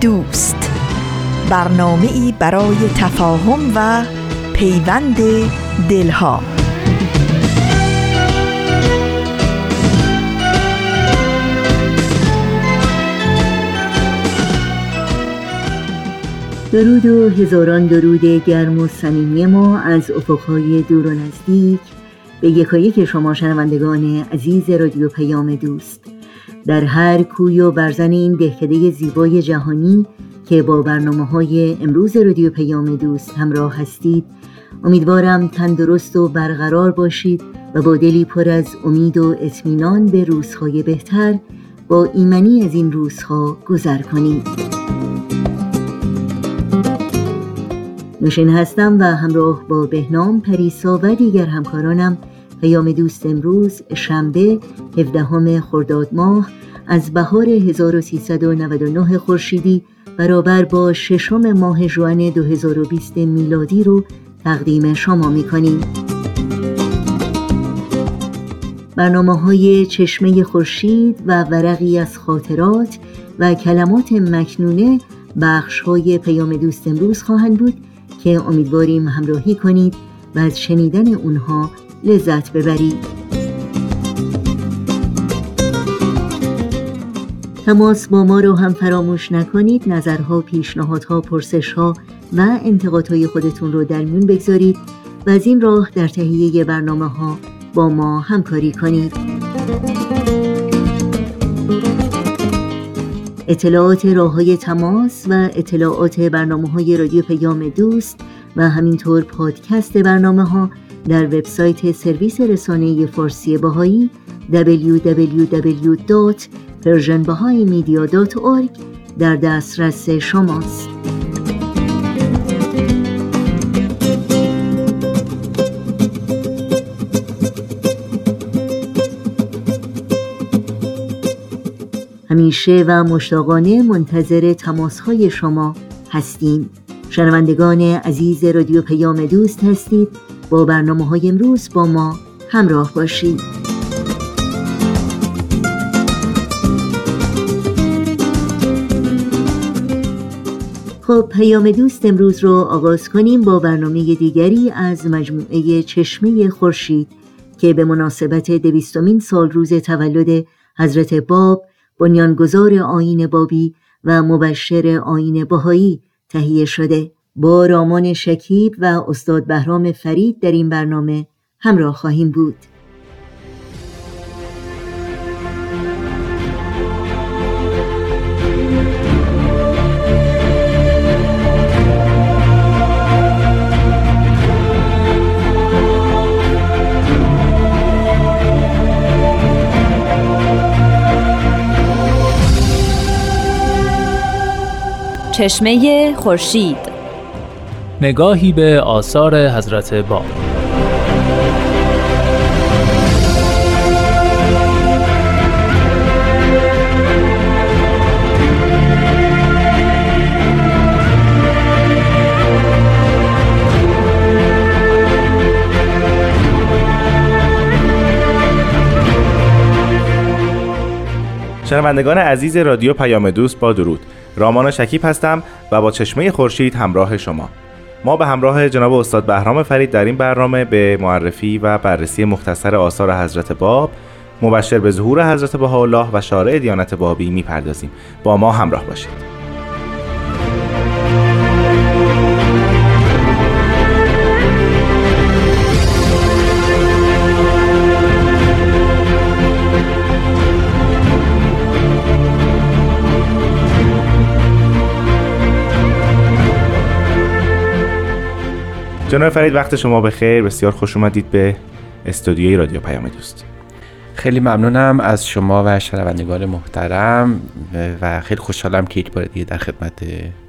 دوست. برنامه ای برای تفاهم و پیوند دلها. درود و هزاران درود گرم و صمیمی ما از افقهای دور و نزدیک به یکایک شما شنوندگان عزیز رادیو پیام دوست. در هر کوی و برزن این دهکده زیبای جهانی که با برنامه های امروز رادیو پیام دوست همراه هستید امیدوارم تندرست و برقرار باشید و با دلی پر از امید و اطمینان به روزهای بهتر با ایمنی از این روزها گذر کنید. نوشین هستم و همراه با بهنام پریسا و دیگر همکارانم پیام دوست امروز شنبه 17 خرداد ماه از بهار 1399 خورشیدی برابر با ششم ماه جوان 2020 میلادی رو تقدیم شما می‌کنیم. برنامه های چشمه خورشید و ورقی از خاطرات و کلمات مکنونه بخش های پیام دوست امروز خواهند بود که امیدواریم همراهی کنید و از شنیدن اونها لذت ببرید تماس با ما رو هم فراموش نکنید نظرها، پیشنهادها، پرسشها و انتقادهای خودتون رو در میون بگذارید و از این راه در تهیه برنامه ها با ما همکاری کنید. اطلاعات راه های تماس و اطلاعات برنامه های رادیو پیام دوست و همینطور پادکست برنامه ها در وبسایت سرویس رسانه فارسی باهایی www.persianbahaimedia.org در دسترس شماست. همیشه و مشتاقانه منتظر تماسهای شما هستیم. شنوندگان عزیز رادیو پیام دوست هستید. با برنامه های امروز با ما همراه باشید. خب پیام دوست امروز رو آغاز کنیم با برنامه دیگری از مجموعه چشمه خورشید که به مناسبت دویستمین سال روز تولد حضرت باب بنیانگذار آین بابی و مبشر آین باهایی تهیه شده. با رامان شکیب و استاد بهرام فرید در این برنامه همراه خواهیم بود. چشمه خورشید نگاهی به آثار حضرت باب شنوندگان عزیز رادیو پیام دوست با درود. رامان شکیب هستم و با چشمه خورشید همراه شما. ما به همراه جناب استاد بهرام فرید در این برنامه به معرفی و بررسی مختصر آثار حضرت باب مبشر به ظهور حضرت بهاءالله و شارع دیانت بابی می‌پردازیم. با ما همراه باشید. جناب فرید وقت شما به خیر بسیار خوش اومدید به استودیوی رادیو پیام دوست. خیلی ممنونم از شما و شنوندگان محترم و خیلی خوشحالم که یک بار دیگه در خدمت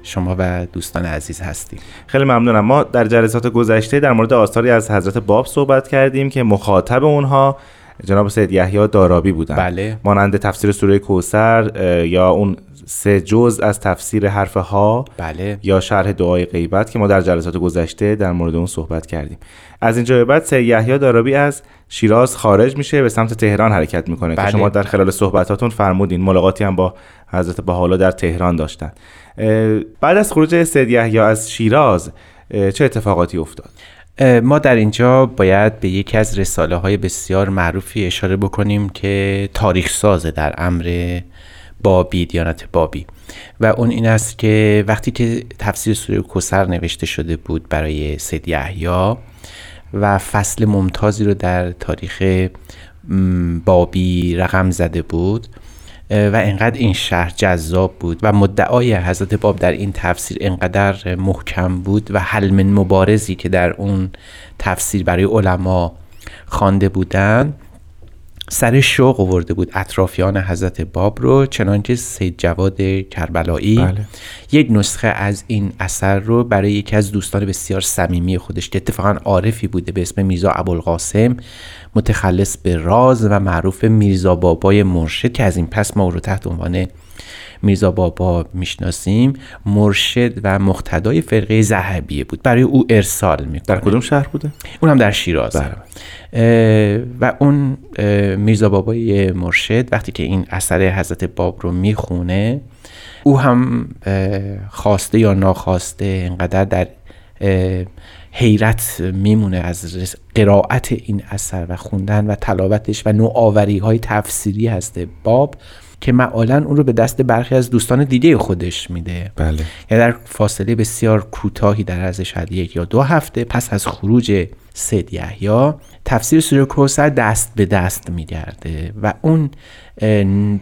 شما و دوستان عزیز هستیم. خیلی ممنونم. ما در جلسات گذشته در مورد آثاری از حضرت باب صحبت کردیم که مخاطب اونها جناب سید یحیی دارابی بودن. بله. مانند تفسیر سوره کوسر یا اون سه جز از تفسیر حرف ها بله. یا شرح دعای غیبت که ما در جلسات گذشته در مورد اون صحبت کردیم از اینجا به بعد سید یحیی دارابی از شیراز خارج میشه به سمت تهران حرکت می‌کنه بله. که شما در خلال صحبتاتون فرمودین ملاقاتی هم با حضرت بهاءالله در تهران داشتن بعد از خروج سید یحیی از شیراز چه اتفاقاتی افتاد ما در اینجا باید به یکی از رساله های بسیار معروفی اشاره بکنیم که تاریخ سازه در امر بابی دیانت بابی. و اون این است که وقتی که تفسیر سوره کوسر نوشته شده بود برای سید یحیی و فصل ممتازی رو در تاریخ بابی رقم زده بود و انقدر این شهر جذاب بود و مدعای حضرت باب در این تفسیر انقدر محکم بود و حلم مبارزی که در اون تفسیر برای علما خوانده بودن سر شوق آورده بود اطرافیان حضرت باب رو چنانکه سید جواد کربلایی بله. یک نسخه از این اثر رو برای یکی از دوستان بسیار صمیمی خودش که اتفاقا عارفی بوده به اسم میرزا ابوالقاسم متخلص به راز و معروف میرزا بابای مرشد که از این پس ما او رو تحت عنوان میرزا بابا می‌شناسیم مرشد و مقتدای فرقه زهبیه بود. برای او ارسال می‌کنه. در کدوم شهر بوده؟ اون هم در شیراز. بله. و اون میرزا بابای مرشد وقتی که این اثر حضرت باب رو می‌خونه او هم خواسته یا ناخواسته انقدر در حیرت میمونه از قرائت این اثر و خوندن و تلاوتش و نوآوری های تفسیری هست باب. که معالا اون رو به دست برخی از دوستان دیگه خودش میده. بله. یعنی در فاصله بسیار کوتاهی در عرض شاید یک یا دو هفته پس از خروج سید یحیی تفسیر سوره کوثر دست به دست میگرده و اون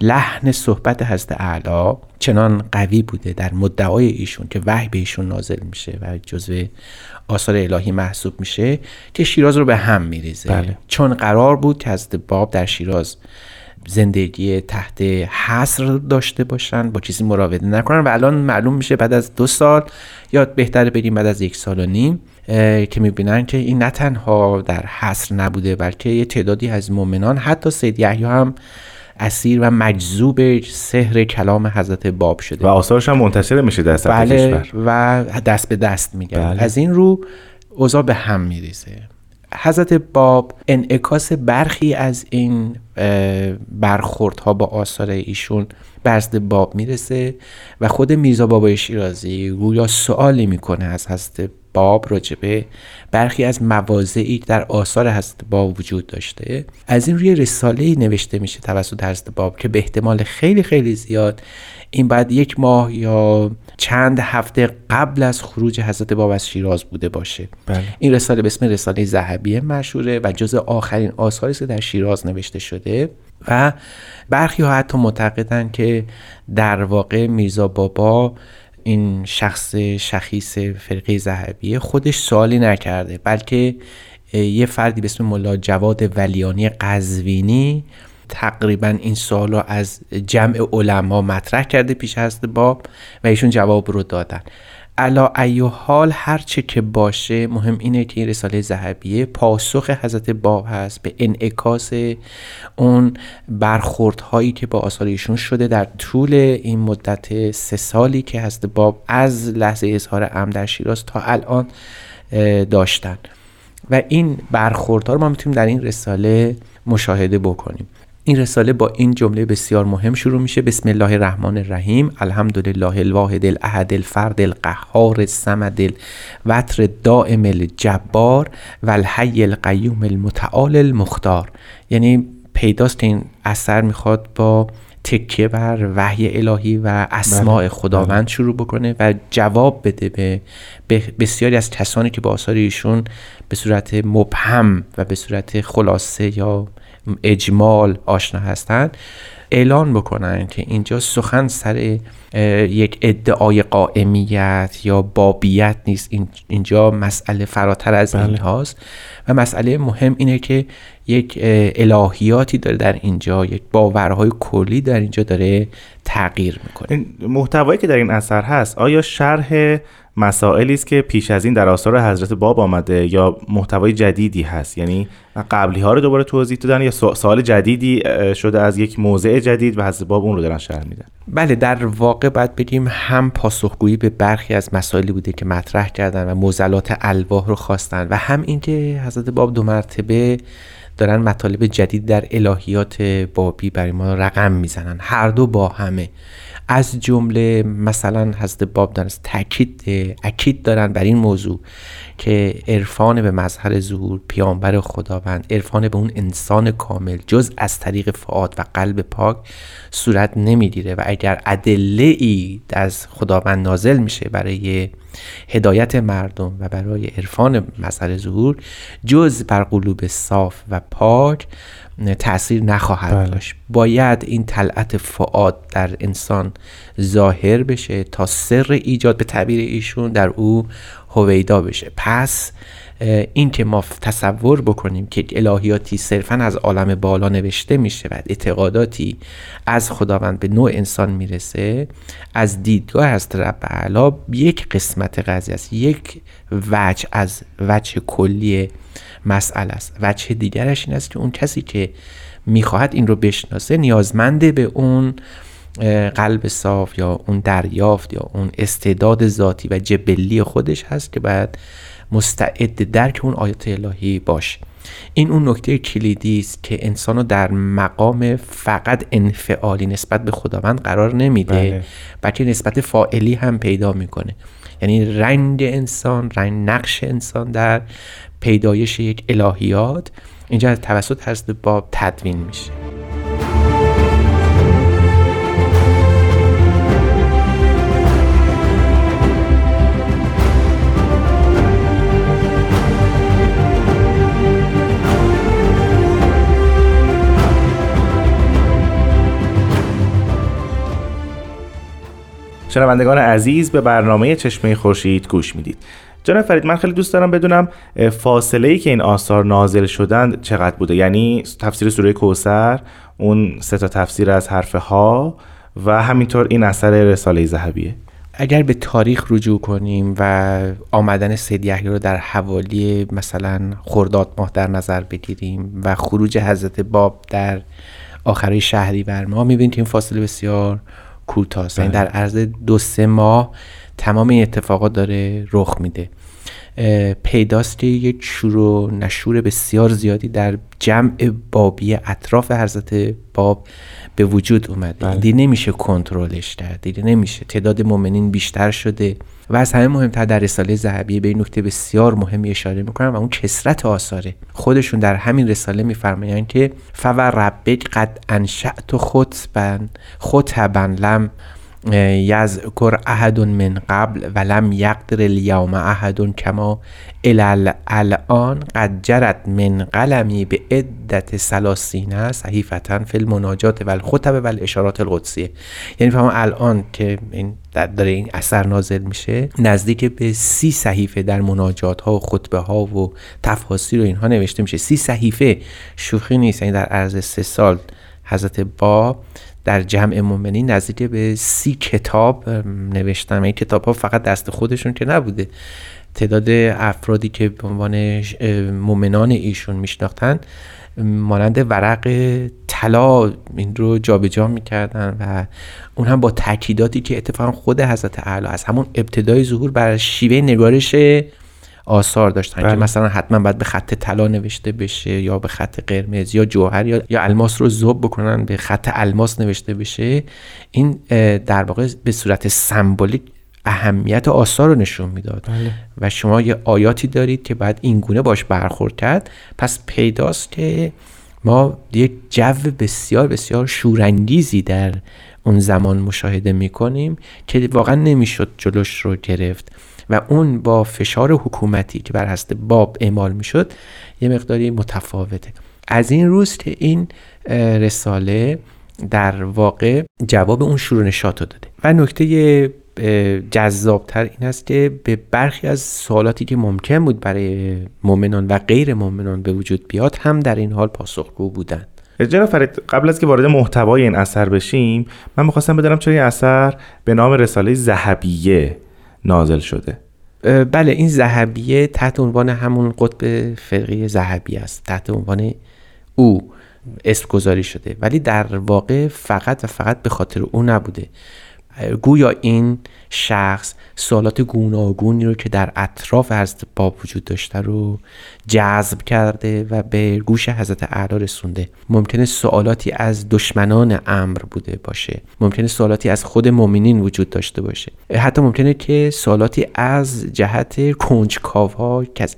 لحن صحبت حضرت اعلی چنان قوی بوده در مدعای ایشون که وحی به ایشون نازل میشه و جزو آثار الهی محسوب میشه که شیراز رو به هم میریزه. بله. چون قرار بود که حضرت باب در شیراز زندگی تحت حصر داشته باشن با چیزی مراوده نکنن. و الان معلوم میشه بعد از دو سال یا بهتر بگیم بعد از یک سال و نیم که می‌بینن که این نه تنها در حصر نبوده بلکه یه تعدادی از مؤمنان حتی سید یحیی هم اسیر و مجذوب سحر کلام حضرت باب شده. و آثارش هم منتشر میشه در سطح بله کشور. و دست به دست میگن بله. از این رو اوضاع به هم میریزه. حضرت باب انعکاس برخی از این برخوردها با آثار ایشون برزد باب می‌رسه و خود میرزا بابای شیرازی گویا سوالی می‌کنه از حضرت باب راجبه برخی از مواضعی در آثار حضرت باب وجود داشته. از این روی رساله نوشته میشه توسط حضرت باب که به احتمال خیلی خیلی زیاد این بعد یک ماه یا چند هفته قبل از خروج حضرت باب از شیراز بوده باشه بله. این رساله به اسم رساله ذهبیه مشهوره و جز آخرین آثاری که در شیراز نوشته شده و برخی ها حتی معتقدن که در واقع میرزا بابا این شخص شخیص فرقه ذهبیه خودش سوالی نکرده بلکه یه فردی به اسم ملا جواد ولیانی قزوینی تقریبا این سوال از جمع علما مطرح کرده پیش هست باب و ایشون جواب رو دادن. علا ایو حال هرچه که باشه مهم اینه که این رساله ذهبیه پاسخ حضرت باب هست به انعکاس اون برخوردهایی که با آثار ایشون شده در طول این مدت سه سالی که حضرت باب از لحظه اظهار ام در شیراز تا الان داشتن. و این برخوردها رو ما می‌تونیم در این رساله مشاهده بکنیم. این رساله با این جمله بسیار مهم شروع میشه. بسم الله الرحمن الرحیم. الحمدلله الواحد الاحد الفرد القهار الصمد الوتر الدائم الجبار و الحی القیوم المتعال المختار. یعنی پیداست این اثر می‌خواد با تکیه بر وحی الهی و اسماع خداوند شروع بکنه و جواب بده به بسیاری از کسانی که با آثار ایشون به صورت مبهم و به صورت خلاصه یا اجمال آشنا هستند اعلان بکنن که اینجا سخن سر یک ادعای قائمیت یا بابیت نیست. اینجا مسئله فراتر از بله. این هاست. و مسئله مهم اینه که یک الهیاتی داره در اینجا یک باورهای کلی در اینجا داره تغییر می‌کنه. محتوایی که در این اثر هست آیا شرح مسائلی است که پیش از این در آثار حضرت باب آمده یا محتوای جدیدی هست. یعنی قبلی ها رو دوباره توضیح دادن یا سوال جدیدی شده از یک موضع جدید و حضرت باب اون رو دارن شرح میدن. بله در واقع باید بگیم هم پاسخگویی به برخی از مسائلی بوده که مطرح کردن و موزلات الواح رو خواستن و هم اینکه حضرت باب دو مرتبه دارن مطالب جدید در الهیات بابی برای ما رقم می‌زنن. هر دو با همه. از جمله مثلا حضرت باب دارن تاکید اکید دارن بر این موضوع که عرفان به مظهر ظهور پیامبر خداوند عرفان به اون انسان کامل جز از طریق فعاد و قلب پاک صورت نمی‌گیره و اگر ادله ای از خداوند نازل میشه برای هدایت مردم و برای عرفان مظهر ظهور جز بر قلوب صاف و پاک تاثیر نخواهد بله. داشت باید این طلعت فعاد در انسان ظاهر بشه تا سر ایجاد به تعبیر ایشون در او هویدا بشه پس این که ما تصور بکنیم که الهیاتی صرفا از عالم بالا نوشته میشه و اعتقاداتی از خداوند به نوع انسان می‌رسه از دیدگاه از رب علا یک قسمت قضیه است یک وجه از وجه کلی مسئله است. وجه دیگرش این است که اون کسی که می‌خواهد این رو بشناسه نیازمنده به اون قلب صاف یا اون دریافت یا اون استعداد ذاتی و جبلی خودش هست که باید مستعد درک اون آیات الهی باشه این اون نکته کلیدی است که انسان رو در مقام فقط انفعالی نسبت به خداوند قرار نمیده بله. بلکه نسبت فائلی هم پیدا می‌کنه. یعنی رنگ انسان رنگ نقش انسان در پیدایش یک الهیات اینجا توسط حضرت باب تدوین میشه. شنوندگان عزیز به برنامه چشمه خورشید گوش می‌دید. جناب فرید من خیلی دوست دارم بدونم فاصله ای که این آثار نازل شدند چقدر بوده؟ یعنی تفسیر سوره کوسر اون سه تا تفسیر از حرف ها و همینطور این اثر رساله ذهبیه. اگر به تاریخ رجوع کنیم و آمدن سید یحیی رو در حوالی مثلا خرداد ماه در نظر بگیریم و خروج حضرت باب در آخرای شهری بر ما می‌بینیم این فاصله بسیار کوتاه یعنی بله. در عرض دو سه ماه تمام این اتفاقات داره رخ میده پیداست که یک شور و نشور بسیار زیادی در جمع بابی اطراف حضرت باب به وجود اومده بله. دیگه نمیشه کنترلش کرد دیگه نمیشه. تعداد مؤمنین بیشتر شده و از همه مهمتر در رساله ذهبیه به این نکته بسیار مهمی اشاره می‌کنن و اون کسرت آثاره. خودشون در همین رساله میفرمایند که فور ربک قد انشأت خطبا خطبا لم یذکر احد من قبل ولم یقدر الیوم احد کما الان قد جرت من قلمی به عدت سلاسینه صحیفتا فی المناجات و الخطب و الاشارات القدسیه یعنی فهم الان که این داره این اثر نازل میشه نزدیک به سی صحیفه در مناجات ها و خطبه ها و تفاصیل و اینها نوشته میشه. سی صحیفه شوخی نیست یعنی در عرض سه سال حضرت با در جمع مؤمنین نزدیک به سی کتاب نوشتن این کتاب ها فقط دست خودشون که نبوده. تعداد افرادی که به عنوان مؤمنان ایشون میشناختن مانند ورق طلا این رو جابجا جا می‌کردن و اون هم با تاکیداتی که اتفاقا خود حضرت اعلی از همون ابتدای ظهور بر شیوه نگارش آثار داشتن بله. که مثلا حتما باید به خط طلا نوشته بشه یا به خط قرمز یا جوهر یا, یا الماس رو ذوب بکنن به خط الماس نوشته بشه این در واقع به صورت سمبولیک اهمیت آثار رو نشون می‌داد بله. و شما یه آیاتی دارید که باید این گونه باش برخورد کرد پس پیداست که ما یک جو بسیار بسیار شورانگیزی در اون زمان مشاهده می‌کنیم که واقعا نمی‌شد جلوش رو گرفت و اون با فشار حکومتی که بر حسب باب اعمال می‌شد یه مقداری متفاوته. از این روز که این رساله در واقع جواب اون شروع رو داده. و نکته جذابتر این است که به برخی از سوالاتی که ممکن بود برای مؤمنان و غیر مؤمنان به وجود بیاد هم در این حال پاسخگو بودند. جناب فرید قبل از که وارد محتوای این اثر بشیم من می‌خواستم بدونم چرا این اثر به نام رساله ذهبیه نازل شده. بله این ذهبیه تحت عنوان همون قطب فرقی ذهبی است تحت عنوان او اسم گذاری شده. ولی در واقع فقط و فقط به خاطر او نبوده. گویا این شخص سوالات گوناگونی رو که در اطراف حضرت باب وجود داشته رو جذب کرده و به گوش حضرت اعلی رسونده. ممکنه سوالاتی از دشمنان امر بوده باشه. ممکنه سوالاتی از خود مؤمنین وجود داشته باشه. حتی ممکنه که سوالاتی از جهت کنجکاو ها از,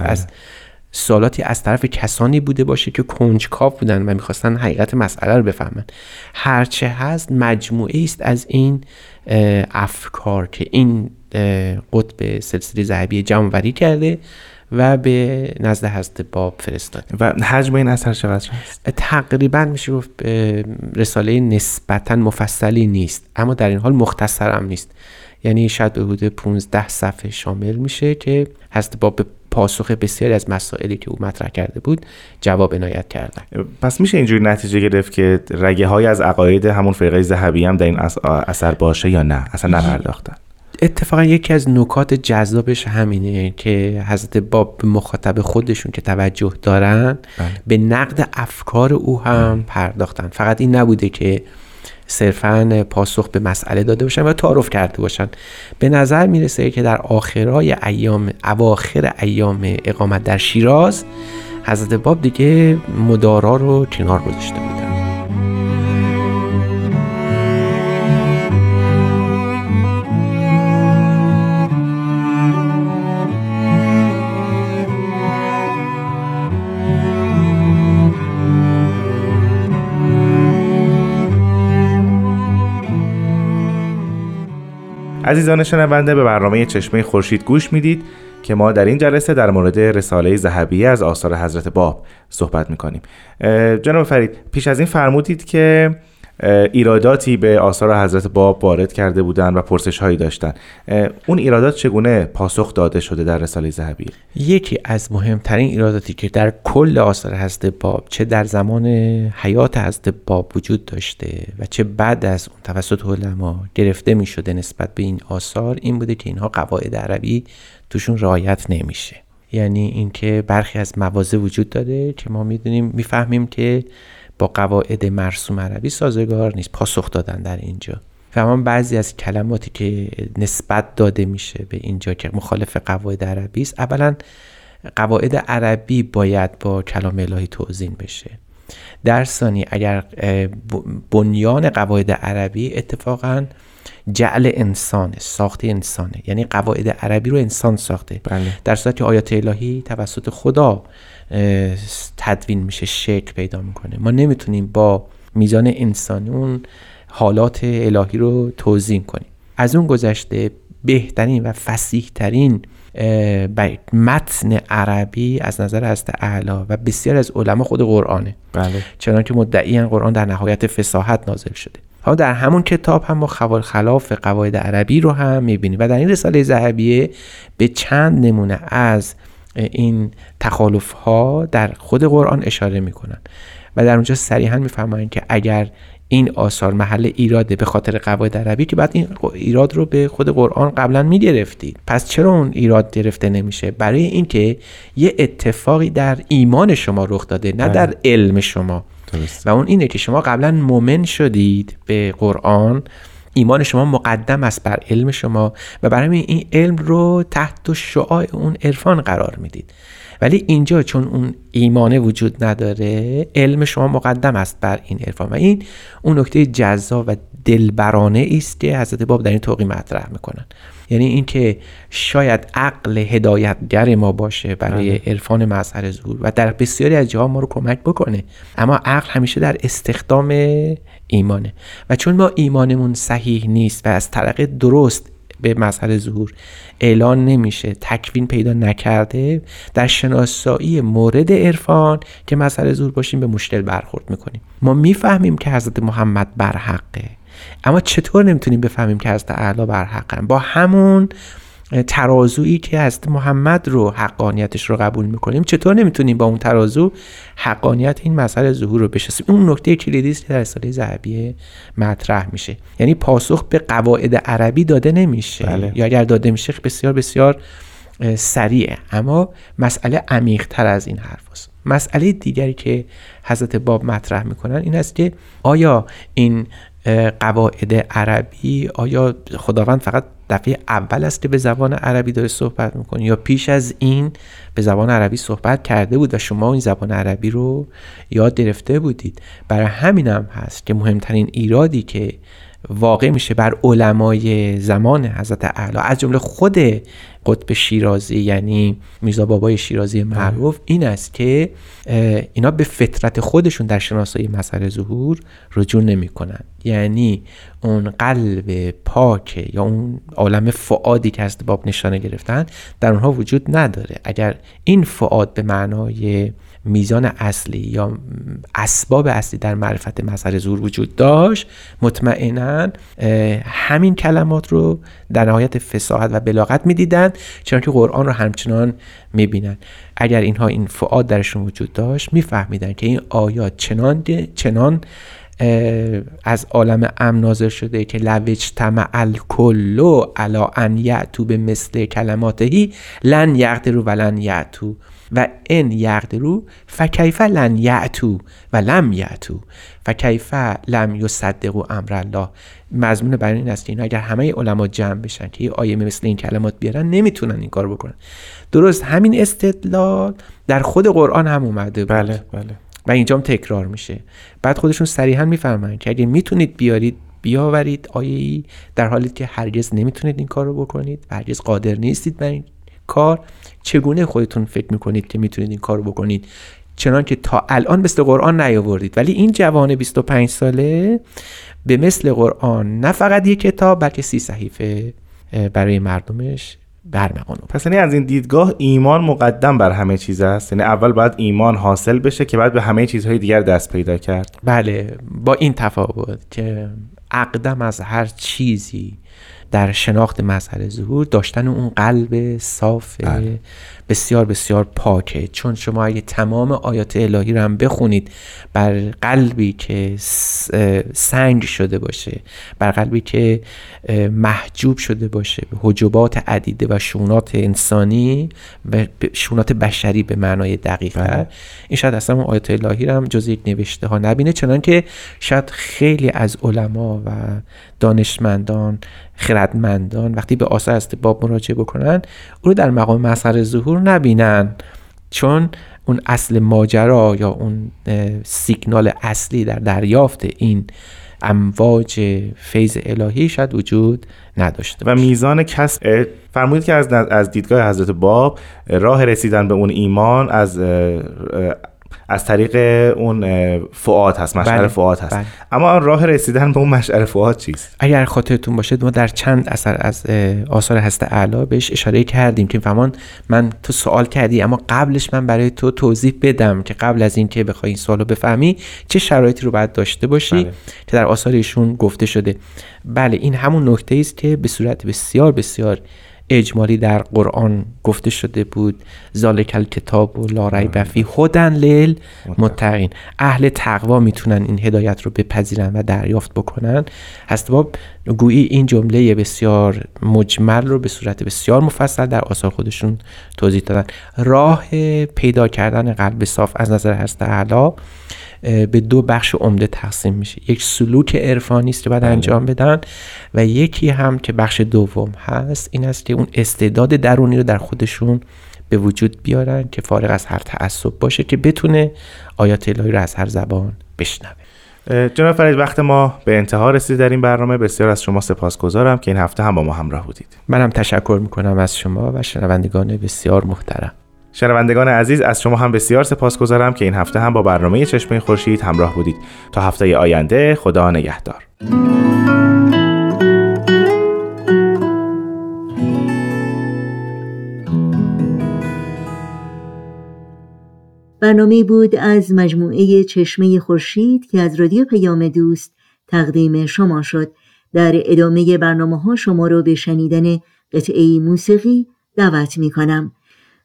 از بله. سوالاتی از طرف کسانی بوده باشه که کنجکاو بودن و می‌خواستن حقیقت مسئله رو بفهمن. هرچه هست مجموعه است از این افکار که این قطب سلسله ذهبی جمعوری کرده و به نزد حضرت باب فرستاده. و حجم این اثر چقدر هست؟ تقریبا میشه گفت رساله نسبتا مفصلی نیست اما در این حال مختصرم نیست. یعنی شاید به حدود 15 صفحه شامل میشه که حضرت باب به پاسخ بسیاری از مسائلی که او مطرح کرده بود جواب عنایت کردن. پس میشه اینجوری نتیجه گرفت که رگه های از عقاید همون فرقه ذهبی هم در این اثر باشه یا نه؟ اصلا نپرداختن اتفاقا یکی از نکات جذابش همینه که حضرت باب به مخاطب خودشون که توجه دارن بله. به نقد افکار او هم پرداختن. فقط این نبوده که صرفا پاسخ به مسئله داده باشن و تعارف کرده باشن. به نظر می‌رسه که در آخرای ایام اواخر ایام اقامت در شیراز حضرت باب دیگه مدارا رو کنار گذاشته بودن. عزیزان شنونده به برنامه چشمه خورشید گوش می‌دید که ما در این جلسه در مورد رساله ذهبیه از آثار حضرت باب صحبت می‌کنیم. جناب فرید پیش از این فرمودید که ایراداتی به آثار حضرت باب وارد کرده بودند و پرسش هایی داشتن اون ایرادات چگونه پاسخ داده شده در رساله ذهبی؟ یکی از مهمترین ایراداتی که در کل آثار حضرت باب چه در زمان حیات حضرت باب وجود داشته و چه بعد از اون توسط علما گرفته می شده نسبت به این آثار این بوده که اینها قواعد عربی توشون رعایت نمیشه. یعنی اینکه برخی از موازه وجود داره که ما می‌دونیم می‌فهمیم که با قواعد مرسوم عربی سازگار نیست پاسخ دادن در اینجا. و بعضی از کلماتی که نسبت داده میشه به اینجا که مخالف قواعد عربی است اولا قواعد عربی باید با کلام الهی توضیح بشه. در ثانی اگر بنیان قواعد عربی اتفاقا جعل انسانه ساخت انسانه یعنی قواعد عربی رو انسان ساخته. بله. در صورتی آیات الهی توسط خدا تدوین میشه شکل پیدا می‌کنه. ما نمی‌تونیم با میزان انسانی اون حالات الهی رو توضیح کنیم. از اون گذشته بهترین و فسیح ترین متن عربی از نظر است اعلا و بسیار از علما خود قرآنه. بله. چنان که مدعی قرآن در نهایت فساحت نازل شده. ها در همون کتاب هم ما خوال خلاف قواعد عربی رو هم می‌بینیم و در این رساله ذهبیه به چند نمونه از این تخالف ها در خود قرآن اشاره می‌کنن. و در اونجا صریحا می‌فهمن که اگر این آثار محل ایراده به خاطر قواعد عربی که بعد این ایراد رو به خود قرآن قبلا می‌گرفتید. پس چرا اون ایراد گرفته نمیشه؟ برای اینکه یه اتفاقی در ایمان شما رخ داده نه در بله. علم شما. و اون اینه که شما قبلا مؤمن شدید به قرآن ایمان شما مقدم است بر علم شما و برای این علم رو تحت شعاع اون عرفان قرار می‌دید. ولی اینجا چون اون ایمانه وجود نداره علم شما مقدم است بر این عرفان. و این اون نکته جذاب و دلبرانه است که حضرت باب در این توقی مطرح می‌کنن. یعنی اینکه شاید عقل هدایتگر ما باشه برای بله. عرفان مظهر ظهور و در بسیاری از جاها ما رو کمک بکنه. اما عقل همیشه در استخدام ایمانه. و چون ما ایمانمون صحیح نیست و از طرق درست به مظهر ظهور اعلان نمیشه تکوین پیدا نکرده در شناسایی مورد عرفان که مظهر ظهور باشیم به مشکل برخورد می‌کنیم. ما می‌فهمیم که حضرت محمد برحقه اما چطور نمی‌تونیم بفهمیم که حضرت اعلی برحقن با همون ترازویی که حضرت محمد رو حقانیتش رو قبول می‌کنیم چطور نمی‌تونیم با اون ترازو حقانیت این مسئله ظهور رو بشناسیم؟ اون نکته کلیدی است که در رساله ذهبیه مطرح میشه. یعنی پاسخ به قواعد عربی داده نمیشه. بله. یا اگر داده میشه بسیار بسیار سریعه. اما مسئله عمیق تر از این حرف است. مسئله دیگری که حضرت باب مطرح می‌کنن این است که آیا این قواعد عربی آیا خداوند فقط دفعه اول است که به زبان عربی داره صحبت می‌کنه یا پیش از این به زبان عربی صحبت کرده بود و شما این زبان عربی رو یاد گرفته بودید؟ برای همینم هست که مهمترین ایرادی که واقع میشه بر علمای زمان حضرت اعلی از جمله خود قطب شیرازی یعنی میرزا بابای شیرازی معروف این است که اینا به فطرت خودشون در شناسایی مسئله ظهور رجوع نمی‌کنن. یعنی اون قلب پاک یا اون عالم فعادی که از باب نشانه گرفتن در اونها وجود نداره. اگر این فعاد به معنای میزان اصلی یا اسباب اصلی در معرفت مظهر زور وجود داشت مطمئنا همین کلمات رو در نهایت فساحت و بلاغت می‌دیدن چون که قرآن رو همچنان می‌بینن اگر اینها این فعاد درشون وجود داشت میفهمیدن که این آیات چنان چنان از عالم ام نازل شده که لوج تمع الکلو علا ان یعتو به مثل کلماتهی لن یقدرو و لن یعتو و ان یقدرو فکیف لن یعتو و لم یعتو. فکیف لم یصدقو امر الله. مضمون بر این است که اینا اگر همه علما جمع بشن که یه آیه مثل این کلمات بیارن نمی‌تونن این کار بکنن. درست همین استدلال در خود قرآن هم اومده بود. بله بله. و اینجام تکرار میشه. بعد خودشون صریحا می‌فهمن که اگه می‌تونید بیارید بیاورید آیه ای در حالی که هرگز نمی‌تونید این کار رو بکنید و هرگز قادر نیستید بر این کار چگونه خودتون فکر می‌کنید که می‌تونید این کار بکنید؟ چنان که تا الان مثل قرآن نیاوردید. ولی این جوان 25 ساله به مثل قرآن نه فقط یک کتاب بلکه سی صحیفه برای مردمش برمغانو پس یعنی از این دیدگاه ایمان مقدم بر همه چیز است. یعنی اول باید ایمان حاصل بشه که بعد به همه چیزهای دیگر دست پیدا کرد. بله با این تفاوت که اقدم از هر چیزی در شناخت مظهر ظهور داشتن اون قلب صاف بله. بسیار بسیار پاکه چون شما اگه تمام آیات الهی رو هم بخونید بر قلبی که سنگ شده باشه بر قلبی که محجوب شده باشه به حجبات عدیده و شونات انسانی و شونات بشری به معنای دقیق بله. این شاید اصلا اون آیات الهی رو هم جز یک نوشته ها نبینه چنان که شاید خیلی از علما و دانشمندان خردمندان وقتی به آثار استباب مراجعه بکنن او رو در مقام مسخر ظهور نبینن چون اون اصل ماجرا یا اون سیگنال اصلی در دریافت این امواج فیض الهی شاید وجود نداشته و میزان کسب فرمودید که از از دیدگاه حضرت باب راه رسیدن به اون ایمان از از طریق اون فعاد هست مشعر بله، فعاد هست بله. اما راه رسیدن به اون مشعر فعاد چیست اگر خاطرتون باشه ما در چند اثر از آثار هست اعلا بهش اشاره کردیم که فهمان من تو سوال کردی اما قبلش من برای تو توضیح بدم که قبل از اینکه بخوای این سوالو بفهمی چه شرایطی رو باید داشته باشی بله. که در آثار ایشون گفته شده بله این همون نکته است که به صورت بسیار بسیار اجمالی در قرآن گفته شده بود. ذالک الکتاب و لا ریب فی هدن لیل متقین. اهل تقوا می‌تونن این هدایت رو بپذیرن و دریافت بکنن. هست باب گویی این جمله بسیار مجمل رو به صورت بسیار مفصل در آثار خودشون توضیح دادن. راه پیدا کردن قلب صاف از نظر هست اعلی به دو بخش عمده تقسیم میشه. یک سلوک عرفانی است که باید انجام بدن و یکی هم که بخش دوم هست این است که اون استعداد درونی رو در خودشون به وجود بیارن که فارغ از هر تعصب باشه که بتونه آیات الهی رو از هر زبان بشنوه. جناب فرید وقت ما به انتها رسید در این برنامه. بسیار از شما سپاسگزارم که این هفته هم با ما همراه بودید. منم تشکر می‌کنم از شما و شنوندگان بسیار محترم. شنوندگان عزیز از شما هم بسیار سپاسگزارم که این هفته هم با برنامه چشمه خورشید همراه بودید. تا هفته آینده خدا نگهدار. برنامه بود از مجموعه چشمه خورشید که از رادیو پیام دوست تقدیم شما شد. در ادامه برنامه ها شما را به شنیدن قطعه موسیقی دعوت می کنم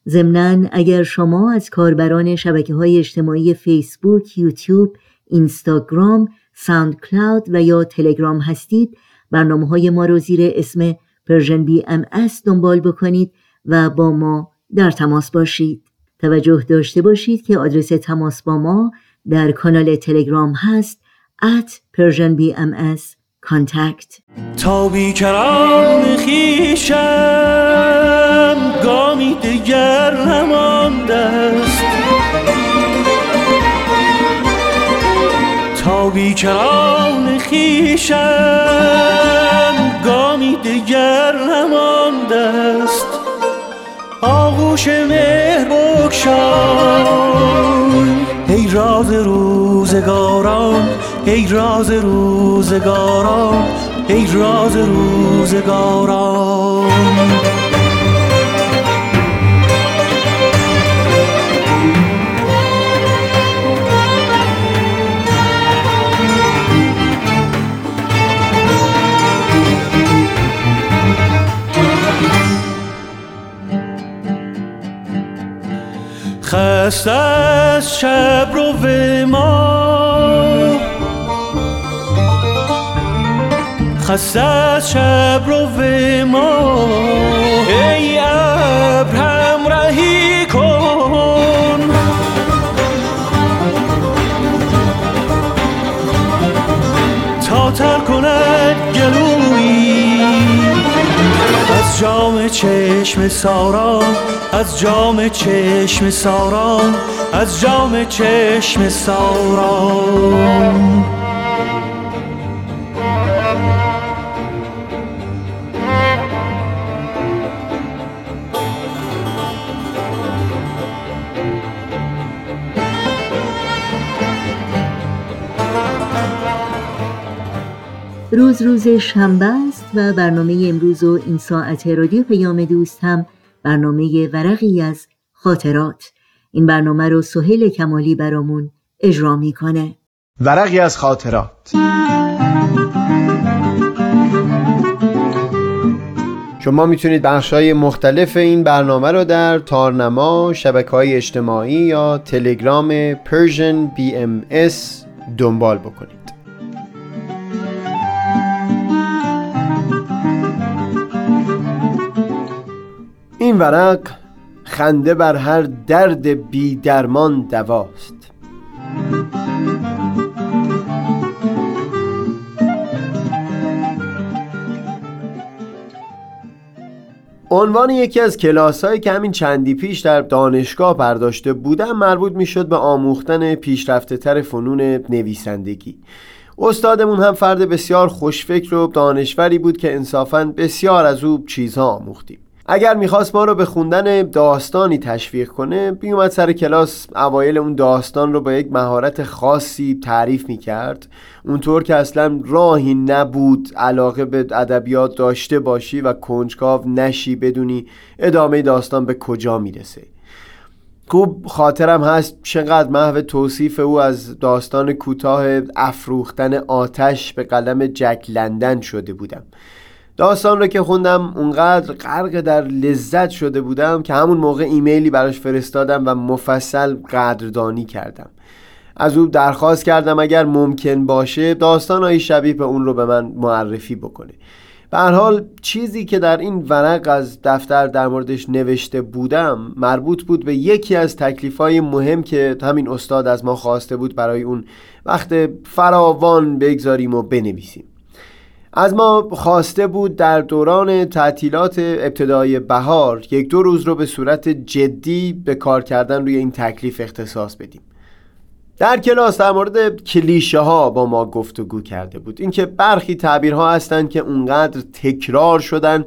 ضمنا اگر شما از کاربران شبکه های اجتماعی فیسبوک، یوتیوب، اینستاگرام، SoundCloud و یا تلگرام هستید برنامه های ما رو زیر اسم Persian BM دنبال بکنید و با ما در تماس باشید. توجه داشته باشید که آدرس تماس با ما در کانال تلگرام هست at Persian BMS contact تا بیکران خویشم بیکران خیشم گامی دیگر نمانده است آغوش مهر بکشای ای راز روزگاران ای راز روزگاران ای راز روزگاران. خست از شب رو ما. خست از شب رو ما. ای ابر همراهی کن. تا تر کند گلوی از جام چشم ساران از جام چشم ساران از جام چشم ساران روز روز شنبه است و برنامه امروز و این ساعت رادیو پیام دوست هم برنامه ورقی از خاطرات. این برنامه رو سهیل کمالی برامون اجرا می‌کنه. ورقی از خاطرات. شما می‌تونید بخش های مختلف این برنامه رو در تارنما، شبکه های اجتماعی یا تلگرام Persian BMS دنبال بکنید. این ورق خنده بر هر درد بی درمان دواست. عنوان یکی از کلاس هایی که همین چندی پیش در دانشگاه برداشته بودم مربوط می شد به آموختن پیشرفته تر فنون نویسندگی. استادمون هم فرد بسیار خوشفکر و دانشوری بود که انصافا بسیار از او چیزها آموختیم. اگر می‌خواست ما رو به خوندن داستانی تشویق کنه بیومد سر کلاس اوایل اون داستان رو با یک مهارت خاصی تعریف می‌کرد. اونطور که اصلا راهی نبود علاقه به ادبیات داشته باشی و کنجکاو نشی بدونی ادامه داستان به کجا می‌رسه. خوب خاطرم هست چقدر محو توصیف او از داستان کوتاه افروختن آتش به قلم جک لندن شده بودم. داستان رو که خوندم اونقدر غرق در لذت شده بودم که همون موقع ایمیلی براش فرستادم و مفصل قدردانی کردم. از او درخواست کردم اگر ممکن باشه داستانهایی شبیه به اون رو به من معرفی بکنه. به هر حال چیزی که در این ورق از دفتر در موردش نوشته بودم مربوط بود به یکی از تکلیفهای مهم که همین استاد از ما خواسته بود برای اون وقت فراوان بگذاریم و بنویسیم. از ما خواسته بود در دوران تعطیلات ابتدای بهار یک دو روز رو به صورت جدی به کار کردن روی این تکلیف اختصاص بدیم. در کلاس در مورد کلیشه ها با ما گفتگو کرده بود. اینکه برخی تعبیرها هستند که اونقدر تکرار شدن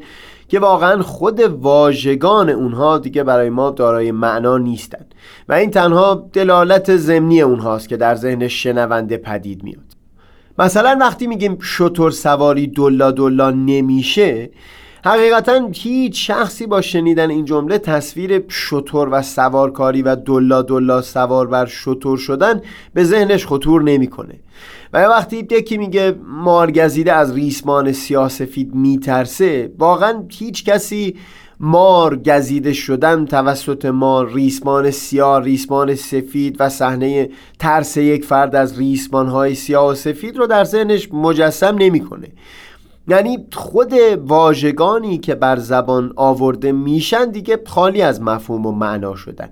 که واقعا خود واژگان اونها دیگه برای ما دارای معنا نیستند و این تنها دلالت ضمنی اونهاست که در ذهن شنونده پدید میاد. مثلا وقتی میگیم شطور سواری دلا دلا نمیشه حقیقتا هیچ شخصی با شنیدن این جمله تصویر شطور و سوارکاری و دلا دلا سوار بر شطور شدن به ذهنش خطور نمی‌کنه. و وقتی یکی میگه مارگزیده از ریسمان سیاسفید میترسه واقعا هیچ کسی مار گزیده شدن توسط مار ریسمان سیاه ریسمان سفید و صحنه ترس یک فرد از ریسمان های سیاه و سفید رو در ذهنش مجسم نمی‌کنه. یعنی خود واژگانی که بر زبان آورده میشن دیگه خالی از مفهوم و معنا شدن.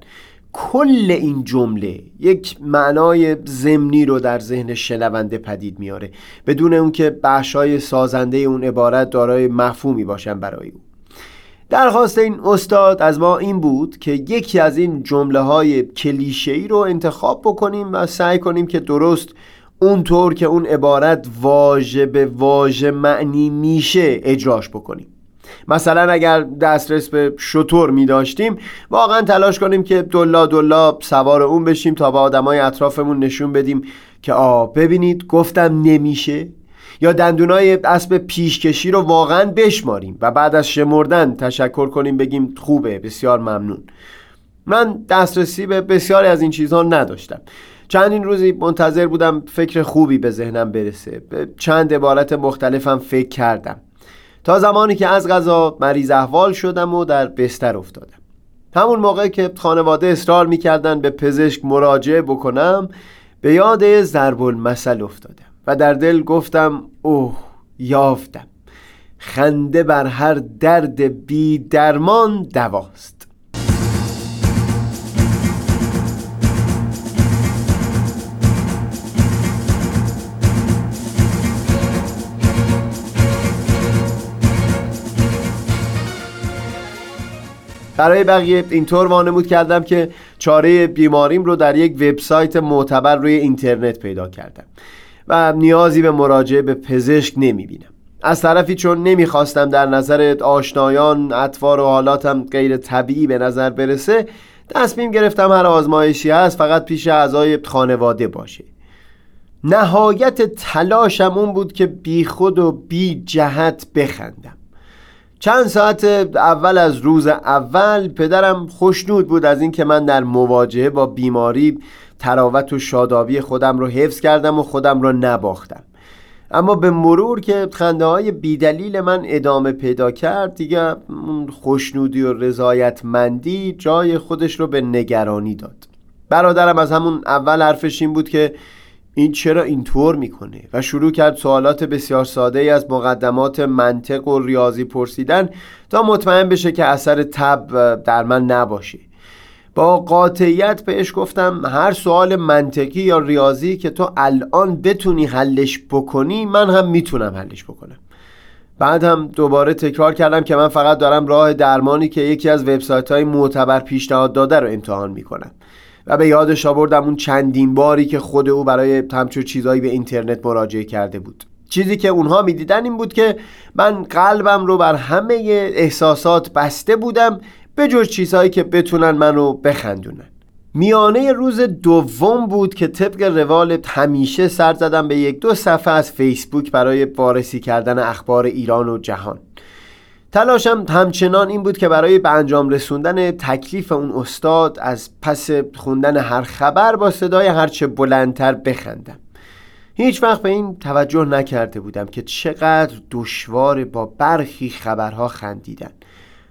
کل این جمله یک معنای زمینی رو در ذهن شنونده پدید میاره. بدون اون که بخشای سازنده اون عبارت دارای مفهومی باشن برای او. درخواست این استاد از ما این بود که یکی از این جمله های کلیشه ای رو انتخاب بکنیم و سعی کنیم که درست اونطور که اون عبارت واژه به واژه معنی میشه اجراش بکنیم. مثلا اگر دسترس به شطور می داشتیم واقعا تلاش کنیم که دلا دلا سوار اون بشیم تا به آدمای اطرافمون نشون بدیم که آ ببینید گفتم نمیشه. یا دندونای اسب پیشکشی رو واقعا بشماریم و بعد از شمردن تشکر کنیم بگیم خوبه بسیار ممنون. من دسترسی به بسیاری از این چیزها نداشتم. چندین روزی منتظر بودم فکر خوبی به ذهنم برسه. به چند عبارت مختلفم فکر کردم. تا زمانی که از غذا مریض احوال شدم و در بستر افتادم. همون موقع که خانواده اصرار می‌کردن به پزشک مراجعه بکنم به یاد ضرب المثل افتادم. و در دل گفتم اوه یافتم. خنده بر هر درد بی درمان دواست. برای بقیه اینطور وانمود کردم که چاره بیماریم رو در یک وبسایت معتبر روی اینترنت پیدا کردم. و نیازی به مراجعه به پزشک نمی‌بینم. از طرفی چون نمی‌خواستم در نظر آشنایان اطوار و حالاتم غیر طبیعی به نظر برسه تصمیم گرفتم هر آزمایشی هست فقط پیش اعضای خانواده باشه. نهایت تلاشم اون بود که بی خود و بی جهت بخندم. چند ساعت اول از روز اول پدرم خوشنود بود از اینکه من در مواجهه با بیماری تراوت و شادابی خودم رو حفظ کردم و خودم رو نباختم. اما به مرور که خنده های بیدلیل من ادامه پیدا کرد دیگه خوشنودی و رضایتمندی جای خودش رو به نگرانی داد. برادرم از همون اول حرفش این بود که این چرا اینطور می‌کنه؟ و شروع کرد سوالات بسیار ساده ای از مقدمات منطق و ریاضی پرسیدن تا مطمئن بشه که اثر تب در من نباشه. با قاطعیت بهش گفتم هر سوال منطقی یا ریاضی که تو الان بتونی حلش بکنی من هم می‌تونم حلش بکنم. بعد هم دوباره تکرار کردم که من فقط دارم راه درمانی که یکی از وبسایت های معتبر پیشنهاد داده رو امتحان می‌کنم. و به یادش آوردم اون چندین باری که خود او برای همچو چیزهایی به اینترنت مراجعه کرده بود. چیزی که اونها می‌دیدن این بود که من قلبم رو بر همه احساسات بسته بودم به جز چیزهایی که بتونن منو بخندونن. میانه روز دوم بود که طبق روال همیشه سر زدم به یک دو صفحه از فیسبوک برای وارسی کردن اخبار ایران و جهان. تلاشم همچنان این بود که برای به انجام رسوندن تکلیف اون استاد از پس خوندن هر خبر با صدای هرچه بلندتر بخندم. هیچ وقت به این توجه نکرده بودم که چقدر دشوار با برخی خبرها خندیدن.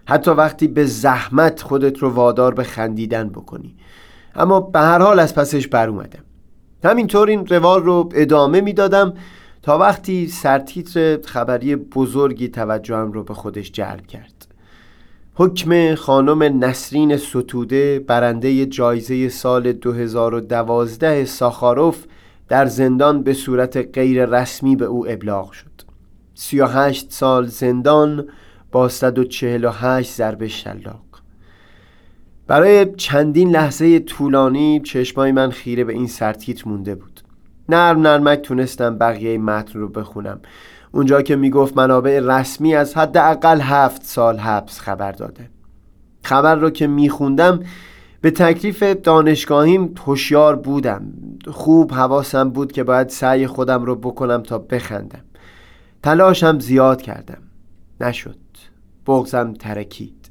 حتی وقتی به زحمت خودت رو وادار به خندیدن بکنی. اما به هر حال از پسش بر اومدم همینطور این روال رو ادامه می‌دادم تا وقتی سرتیتر خبری بزرگی توجهم رو به خودش جلب کرد. حکم خانم نسرین ستوده برنده جایزه سال 2012 ساخاروف در زندان به صورت غیر رسمی به او ابلاغ شد. 38 سال زندان با 148 ضربه شلاق. برای چندین لحظه طولانی چشمای من خیره به این سرتیتر مونده بود. نرم نرمک تونستم بقیه متن رو بخونم. اونجا که می‌گفت منابع رسمی از حداقل هفت سال حبس خبر داده. خبر رو که میخوندم به تکلیف دانشگاهیم هوشیار بودم. خوب حواسم بود که باید سعی خودم رو بکنم تا بخندم. تلاشم زیاد کردم. نشد. بغزم ترکید.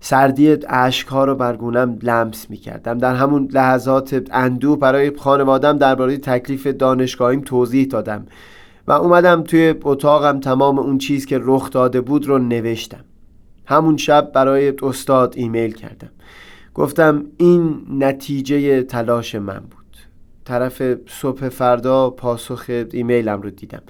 سردی اشکها رو برگونم لمس می کردم در همون لحظات اندوه برای خانوادم درباره تکلیف دانشگاهیم توضیح دادم و اومدم توی اتاقم تمام اون چیز که رخ داده بود رو نوشتم. همون شب برای استاد ایمیل کردم. گفتم این نتیجه تلاش من بود. طرف صبح فردا پاسخ ایمیلم رو دیدم.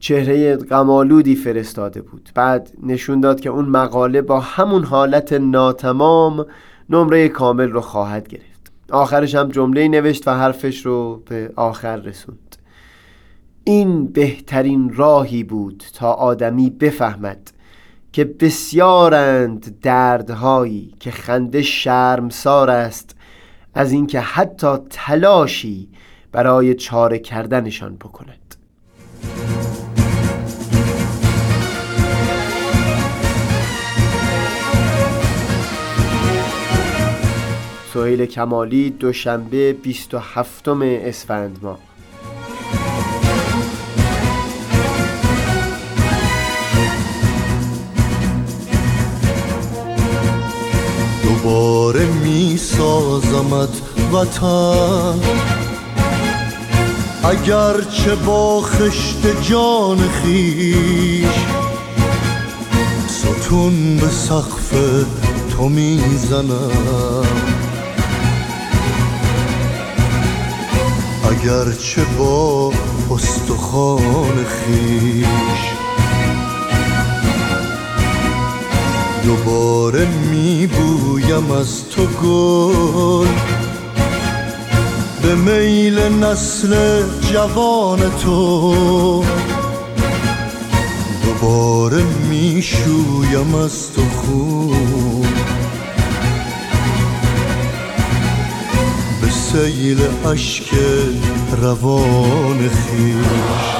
چهره غمالودی فرستاده بود. بعد نشون داد که اون مقاله با همون حالت ناتمام نمره کامل رو خواهد گرفت. آخرش هم جمله نوشت و حرفش رو به آخر رسوند. این بهترین راهی بود تا آدمی بفهمد که بسیارند دردهایی که خنده شرمسار است از اینکه حتی تلاشی برای چاره کردنشان بکند. سهیل کمالی دوشنبه 27 اسفند ماه. دوباره می سازمت وطن. اگرچه با خشت جان خیش ستون به سقف تو می‌زنم اگرچه با استخوان خیش دوباره میبویم از تو گل به میل نسل جوان تو. دوباره می‌شویم از تو خون سیل اشک روان خیش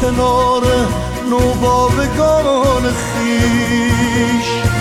کنار نوبابگان خیش.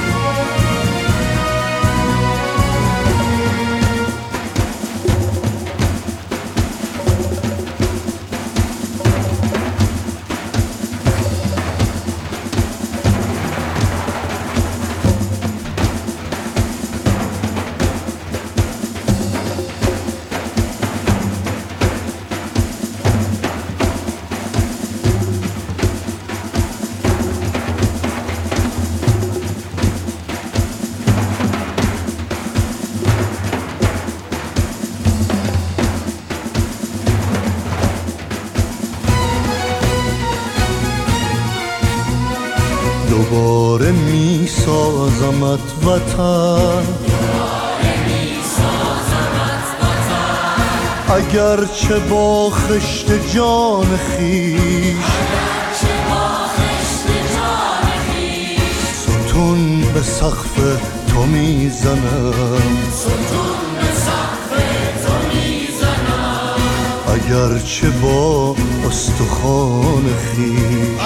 با خشت جان خیش. ستون به سقف تو می‌زنم. اگرچه با استخوان خیش.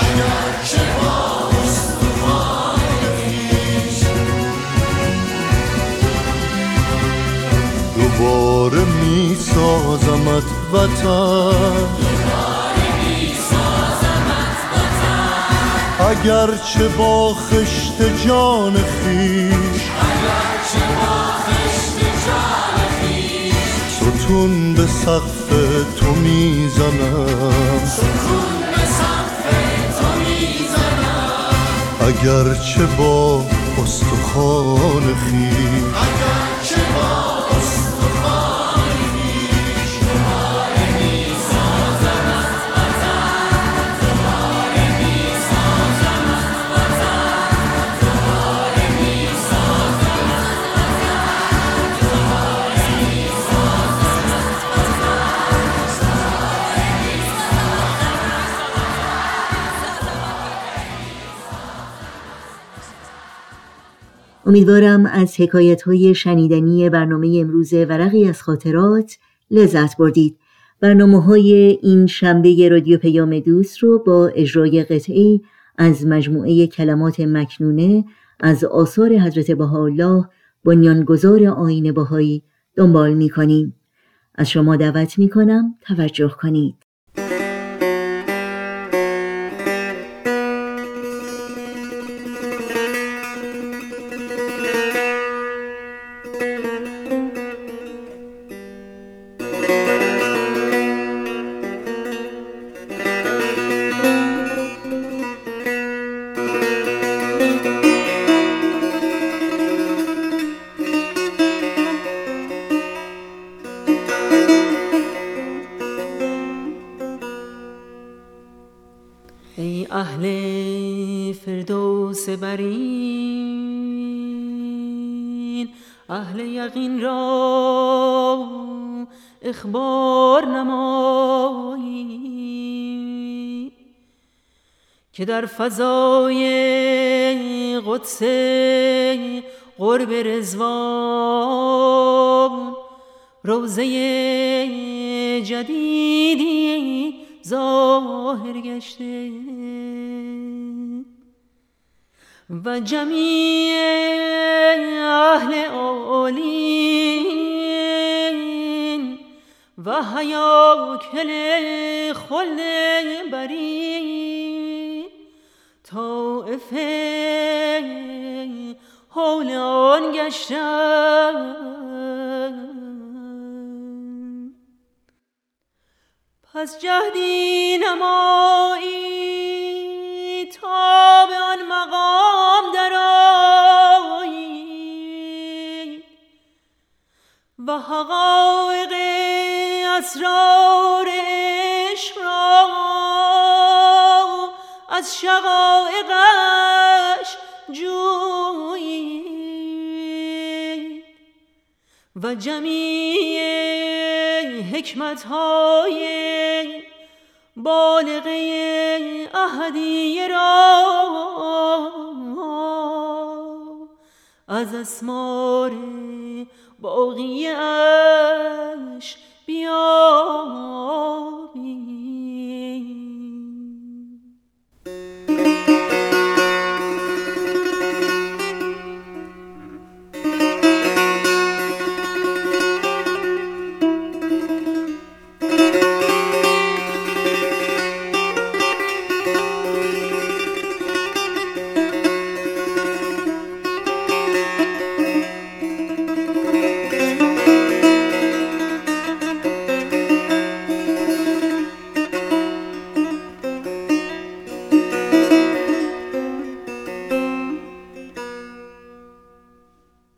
دوباره می وطن. اگرچه با خشت جان خیش ستون به سقف تو می‌زنم. اگرچه با استخوان خیش امیدوارم از حکایت های شنیدنی برنامه امروز ورقی از خاطرات لذت بردید برنامه های این شنبه رادیو پیام دوست رو با اجرای قطعی از مجموعه کلمات مکنونه از آثار حضرت بهاءالله بنیانگذار آین بهایی دنبال می کنیم. از شما دعوت می کنم توجه کنید. که در فضای قدس قرب رزوان روزه جدیدی ظاهر گشته. و جمیع اهل اولین و حیاکل خل بری طائف حول آن گشتن پس جهدی نمایی تا به آن مقام درآیی. و حقایق اسرار عشق را از شقایقش جویی و جمیع حکمت های بالغه اهدیه را از اسمار باقیه اش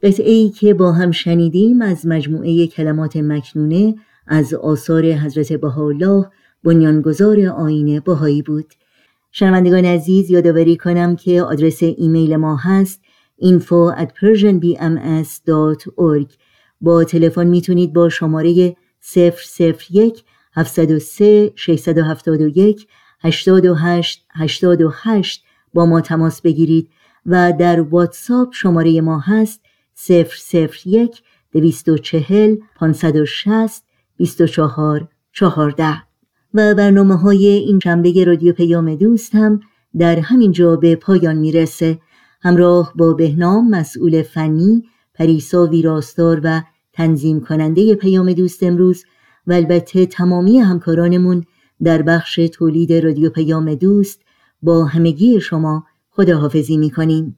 قطعه ای که با هم شنیدیم از مجموعه کلمات مکنونه از آثار حضرت بهاءالله بنیانگذار آین بهایی بود. شنوندگان عزیز یادآوری کنم که آدرس ایمیل ما هست info at persianbms.org با تلفن می‌تونید با شماره 001 703 671 828 828 با ما تماس بگیرید و در واتساپ شماره ما هست 001 240 560 24 14 و برنامه های این شنبه رادیو پیام دوست هم در همین جا به پایان می‌رسه. همراه با بهنام مسئول فنی پریسا ویراستار و تنظیم کننده پیام دوست امروز و البته تمامی همکارانمون در بخش تولید رادیو پیام دوست با همگی شما خداحافظی می‌کنیم.